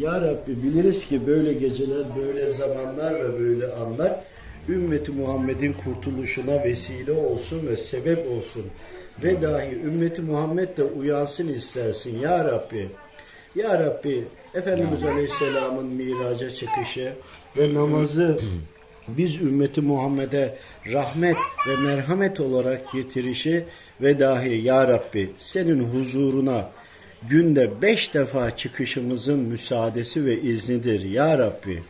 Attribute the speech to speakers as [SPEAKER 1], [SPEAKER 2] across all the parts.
[SPEAKER 1] Ya Rabbi biliriz ki böyle geceler, böyle zamanlar ve böyle anlar ümmeti Muhammed'in kurtuluşuna vesile olsun ve sebep olsun. Ve dahi ümmeti Muhammed de uyansın istersin ya Rabbi. Ya Rabbi Efendimiz Aleyhisselam'ın miraca çıkışı ve namazı biz ümmeti Muhammed'e rahmet ve merhamet olarak getirişi ve dahi Ya Rabbi senin huzuruna günde beş defa çıkışımızın müsaadesi ve iznidir Ya Rabbi.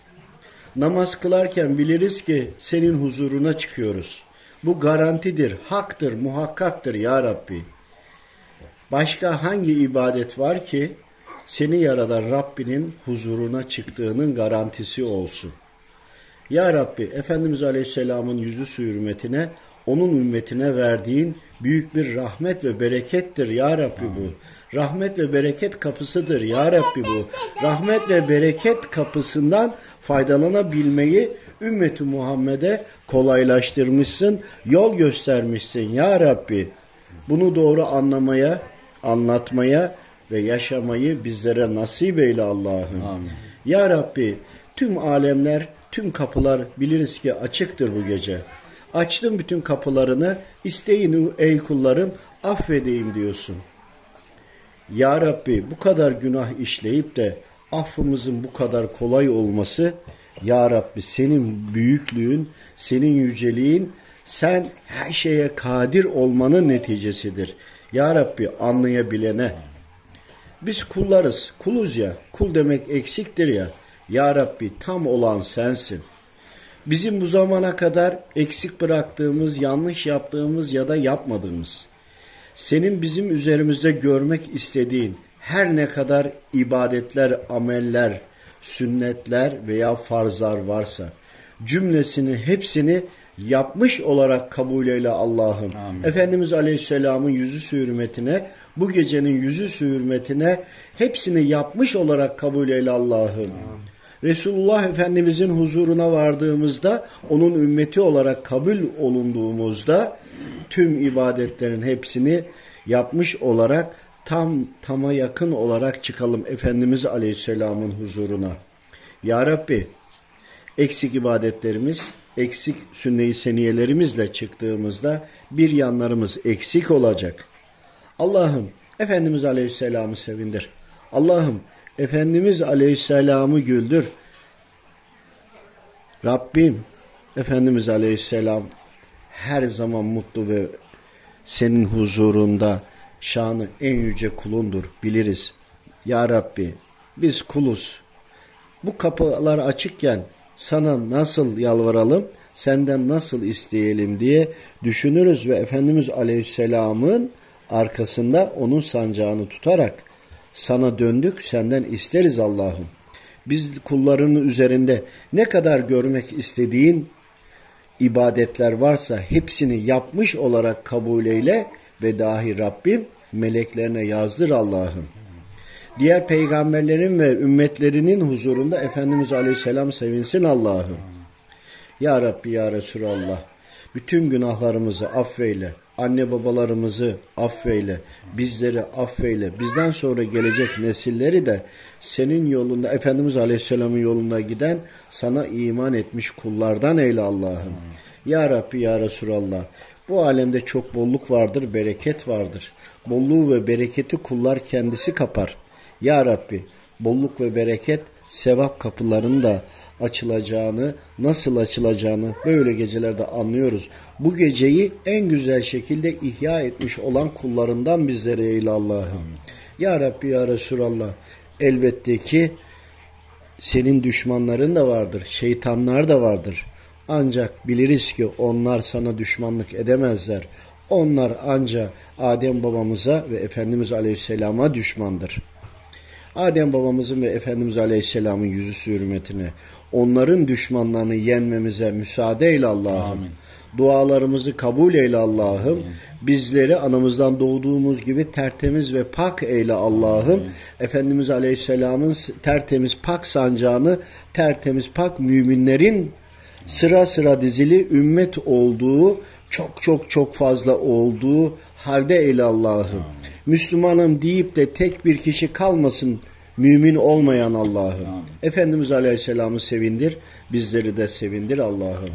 [SPEAKER 1] Namaz kılarken biliriz ki senin huzuruna çıkıyoruz. Bu garantidir, haktır, muhakkaktır Ya Rabbi. Başka hangi ibadet var ki seni yaradan Rabbinin huzuruna çıktığının garantisi olsun. Ya Rabbi Efendimiz Aleyhisselam'ın yüzü su hürmetine onun ümmetine verdiğin büyük bir rahmet ve berekettir ya Rabbi bu. Rahmet ve bereket kapısıdır ya Rabbi bu. Rahmet ve bereket kapısından faydalanabilmeyi ümmeti Muhammed'e kolaylaştırmışsın, yol göstermişsin ya Rabbi. Bunu doğru anlamaya, anlatmaya ve yaşamayı bizlere nasip eyle Allah'ım. Ya Rabbi tüm alemler, tüm kapılar biliriz ki açıktır bu gece. Açtım bütün kapılarını, isteyin ey kullarım affedeyim diyorsun. Ya Rabbi bu kadar günah işleyip de affımızın bu kadar kolay olması Ya Rabbi senin büyüklüğün, senin yüceliğin, sen her şeye kadir olmanın neticesidir. Ya Rabbi anlayabilene. Biz kullarız, kuluz ya, kul demek eksiktir ya. Ya Rabbi tam olan sensin. Bizim bu zamana kadar eksik bıraktığımız, yanlış yaptığımız ya da yapmadığımız, senin bizim üzerimizde görmek istediğin her ne kadar ibadetler, ameller, sünnetler veya farzlar varsa cümlesini hepsini yapmış olarak kabul eyle Allah'ım. Efendimiz Aleyhisselam'ın yüzü hürmetine, bu gecenin yüzü hürmetine hepsini yapmış olarak kabul eyle Allah'ım. Resulullah Efendimizin huzuruna vardığımızda, onun ümmeti olarak kabul olunduğumuzda tüm ibadetlerin hepsini yapmış olarak tam tama yakın olarak çıkalım Efendimiz Aleyhisselam'ın huzuruna. Ya Rabbi eksik ibadetlerimiz, eksik sünne-i seniyelerimizle çıktığımızda bir yanlarımız eksik olacak. Allah'ım Efendimiz Aleyhisselam'ı sevindir. Allah'ım Efendimiz Aleyhisselam'ı güldür. Rabbim Efendimiz Aleyhisselam her zaman mutlu ve senin huzurunda şanı en yüce kulundur biliriz. Ya Rabbi biz kuluz. Bu kapılar açıkken sana nasıl yalvaralım, senden nasıl isteyelim diye düşünürüz ve Efendimiz Aleyhisselam'ın arkasında onun sancağını tutarak sana döndük, senden isteriz Allah'ım. Biz kullarının üzerinde ne kadar görmek istediğin ibadetler varsa hepsini yapmış olarak kabul eyle ve dahi Rabbim meleklerine yazdır Allah'ım. Diğer peygamberlerin ve ümmetlerinin huzurunda Efendimiz Aleyhisselam sevinsin Allah'ım. Ya Rabbi ya Resulallah bütün günahlarımızı affeyle, anne babalarımızı affeyle, bizleri affeyle, bizden sonra gelecek nesilleri de senin yolunda, Efendimiz Aleyhisselam'ın yolunda giden, sana iman etmiş kullardan eyle Allah'ım. Ya Rabbi ya Resulallah, bu alemde çok bolluk vardır, bereket vardır. Bolluğu ve bereketi kullar kendisi kapar. Ya Rabbi, bolluk ve bereket sevap kapılarını da açılacağını, nasıl açılacağını böyle gecelerde anlıyoruz. Bu geceyi en güzel şekilde ihya etmiş olan kullarından bizlere eyle Allah'ım. Ya Rabbi ya Resulallah elbette ki senin düşmanların da vardır, şeytanlar da vardır. Ancak biliriz ki onlar sana düşmanlık edemezler. Onlar ancak Adem babamıza ve Efendimiz Aleyhisselam'a düşmandır. Adem babamızın ve Efendimiz Aleyhisselam'ın yüzü hürmetine onların düşmanlarını yenmemize müsaade eyle Allah'ım. Dualarımızı kabul eyle Allah'ım. Bizleri anamızdan doğduğumuz gibi tertemiz ve pak eyle Allah'ım. Efendimiz Aleyhisselam'ın tertemiz pak sancağını tertemiz pak müminlerin sıra sıra dizili ümmet olduğu çok çok çok fazla olduğu halde eyle Allah'ım. Müslümanım deyip de tek bir kişi kalmasın mümin olmayan Allah'ım. Efendimiz Aleyhisselam'ı sevindir, bizleri de sevindir Allah'ım.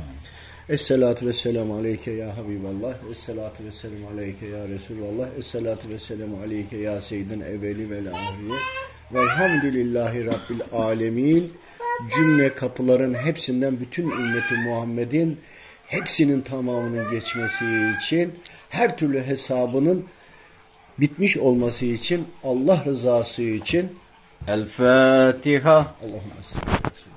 [SPEAKER 1] Esselatu vesselamu aleyke ya Habiballah. Esselatu vesselamu aleyke ya Resulallah. Esselatu vesselamu aleyke ya Seyyidin evveli vel ahiriye. Velhamdülillahi Rabbil alemin. Cümle kapıların hepsinden bütün ümmeti Muhammed'in hepsinin tamamının geçmesi için her türlü hesabının bitmiş olması için Allah rızası için
[SPEAKER 2] El Fatiha.
[SPEAKER 1] Allahümme sallallahu